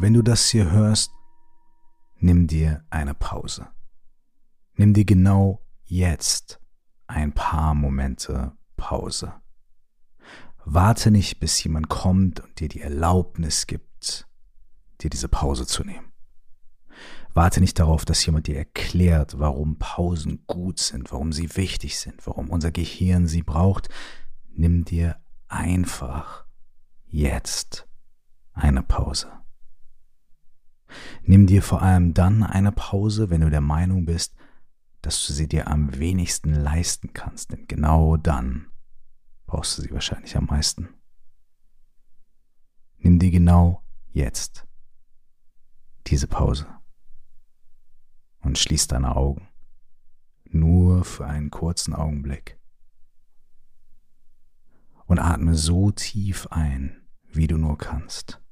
Wenn du das hier hörst, nimm dir eine Pause. Nimm dir genau jetzt ein paar Momente Pause. Warte nicht, bis jemand kommt und dir die Erlaubnis gibt, dir diese Pause zu nehmen. Warte nicht darauf, dass jemand dir erklärt, warum Pausen gut sind, warum sie wichtig sind, warum unser Gehirn sie braucht. Nimm dir einfach jetzt eine Pause. Nimm dir vor allem dann eine Pause, wenn du der Meinung bist, dass du sie dir am wenigsten leisten kannst, denn genau dann brauchst du sie wahrscheinlich am meisten. Nimm dir genau jetzt diese Pause und schließ deine Augen, nur für einen kurzen Augenblick. Und atme so tief ein, wie du nur kannst.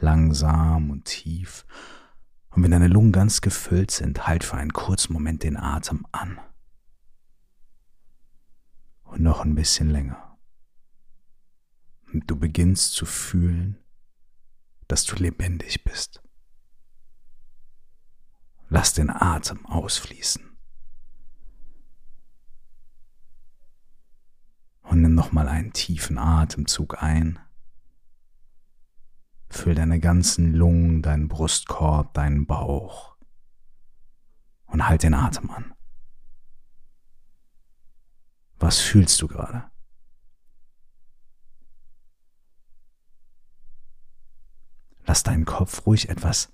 Langsam und tief. Und wenn deine Lungen ganz gefüllt sind, halt für einen kurzen Moment den Atem an. Und noch ein bisschen länger. Und du beginnst zu fühlen, dass du lebendig bist. Lass den Atem ausfließen. Und nimm nochmal einen tiefen Atemzug ein. Füll deine ganzen Lungen, deinen Brustkorb, deinen Bauch. Und halt den Atem an. Was fühlst du gerade? Lass deinen Kopf ruhig etwas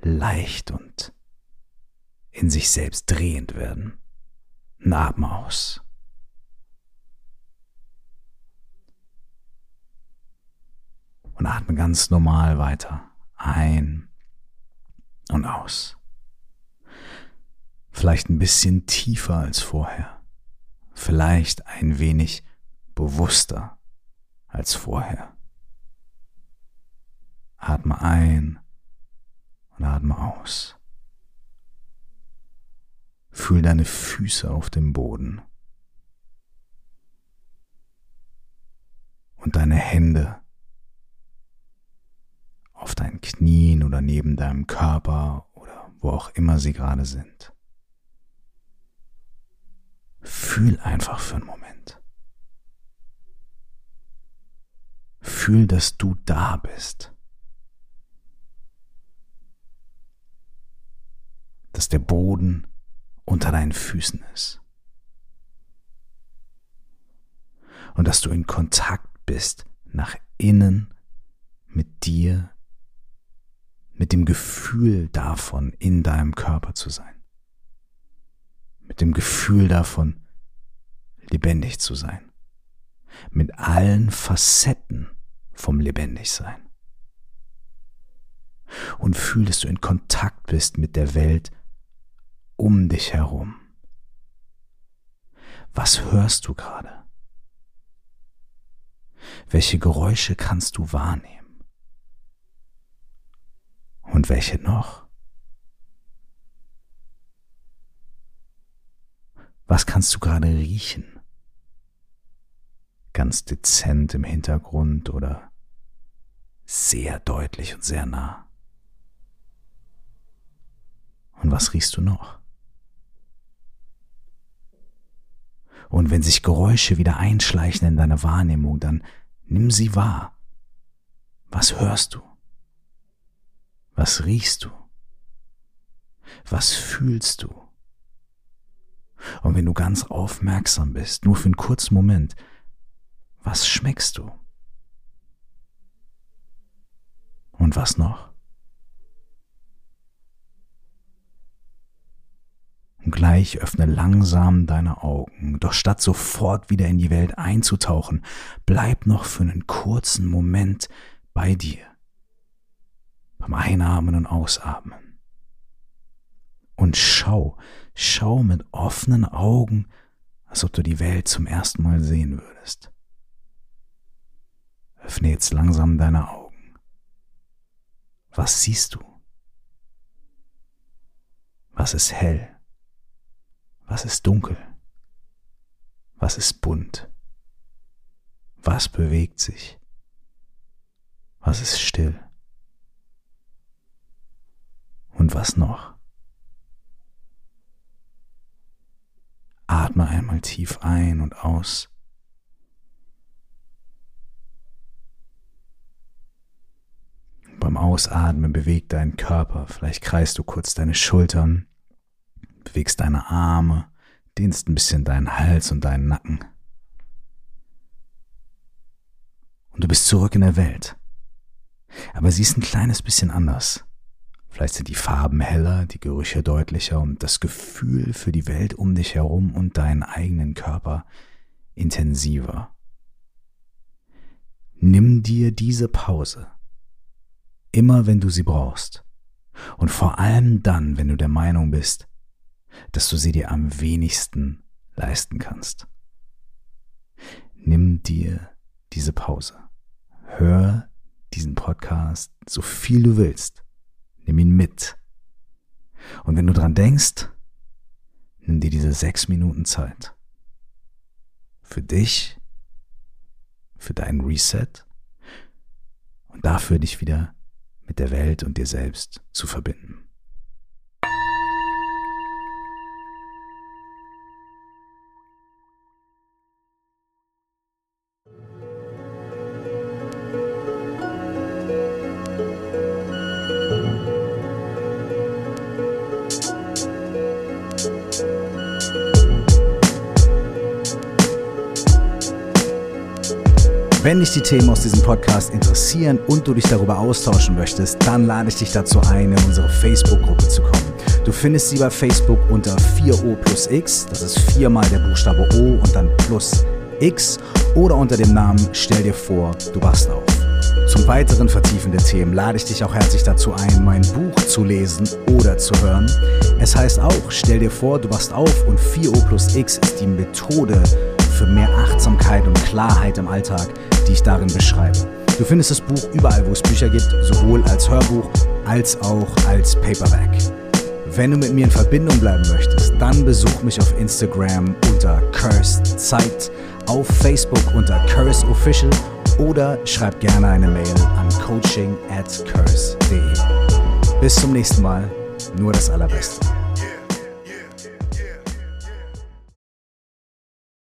leicht und in sich selbst drehend werden. Atme aus. Und atme ganz normal weiter. Ein und aus. Vielleicht ein bisschen tiefer als vorher. Vielleicht ein wenig bewusster als vorher. Atme ein und atme aus. Fühl deine Füße auf dem Boden und deine Hände deinen Knien oder neben deinem Körper oder wo auch immer sie gerade sind. Fühl einfach für einen Moment. Fühl, dass du da bist. dass der Boden unter deinen Füßen ist. Und dass du in Kontakt bist nach innen mit dir, mit dem Gefühl davon, in deinem Körper zu sein. Mit dem Gefühl davon, lebendig zu sein. Mit allen Facetten vom Lebendigsein. Und fühl, dass du in Kontakt bist mit der Welt um dich herum? Was hörst du gerade? Welche Geräusche kannst du wahrnehmen? Und welche noch? Was kannst du gerade riechen? Ganz dezent im Hintergrund oder sehr deutlich und sehr nah? Und was riechst du noch? Und wenn sich Geräusche wieder einschleichen in deine Wahrnehmung, dann nimm sie wahr. Was hörst du? Was riechst du? Was fühlst du? Und wenn du ganz aufmerksam bist, nur für einen kurzen Moment, was schmeckst du? Und was noch? Und gleich öffne langsam deine Augen, doch statt sofort wieder in die Welt einzutauchen, bleib noch für einen kurzen Moment bei dir. Beim Einatmen und Ausatmen. Und schau, schau mit offenen Augen, als ob du die Welt zum ersten Mal sehen würdest. Öffne jetzt langsam deine Augen. Was siehst du? Was ist hell? Was ist dunkel? Was ist bunt? Was bewegt sich? Was ist still? Und was noch? Atme einmal tief ein und aus. Beim Ausatmen bewegt deinen Körper. Vielleicht kreist du kurz deine Schultern, bewegst deine Arme, dehnst ein bisschen deinen Hals und deinen Nacken. Und du bist zurück in der Welt. Aber sie ist ein kleines bisschen anders. Vielleicht sind die Farben heller, die Gerüche deutlicher und das Gefühl für die Welt um dich herum und deinen eigenen Körper intensiver. Nimm dir diese Pause immer wenn du sie brauchst. Und vor allem dann, wenn du der Meinung bist, dass du sie dir am wenigsten leisten kannst. Nimm dir diese Pause. Hör diesen Podcast so viel du willst. Nimm ihn mit. Und wenn du dran denkst, nimm dir diese sechs Minuten Zeit. Für dich, für deinen Reset und dafür dich wieder mit der Welt und dir selbst zu verbinden. Wenn dich die Themen aus diesem Podcast interessieren und du dich darüber austauschen möchtest, dann lade ich dich dazu ein, in unsere Facebook-Gruppe zu kommen. Du findest sie bei Facebook unter 4O plus X, das ist viermal der Buchstabe O und dann plus X oder unter dem Namen Stell dir vor, du wachst auf. Zum weiteren vertiefenden Themen lade ich dich auch herzlich dazu ein, mein Buch zu lesen oder zu hören. Es heißt auch, stell dir vor, du wachst auf und 4O plus X ist die Methode für mehr Achtsamkeit und Klarheit im Alltag, die ich darin beschreibe. Du findest das Buch überall, wo es Bücher gibt, sowohl als Hörbuch als auch als Paperback. Wenn du mit mir in Verbindung bleiben möchtest, dann besuch mich auf Instagram unter Cursed Zeit, auf Facebook unter Curse Official oder schreib gerne eine Mail an coaching at curse.de. Bis zum nächsten Mal, nur das Allerbeste.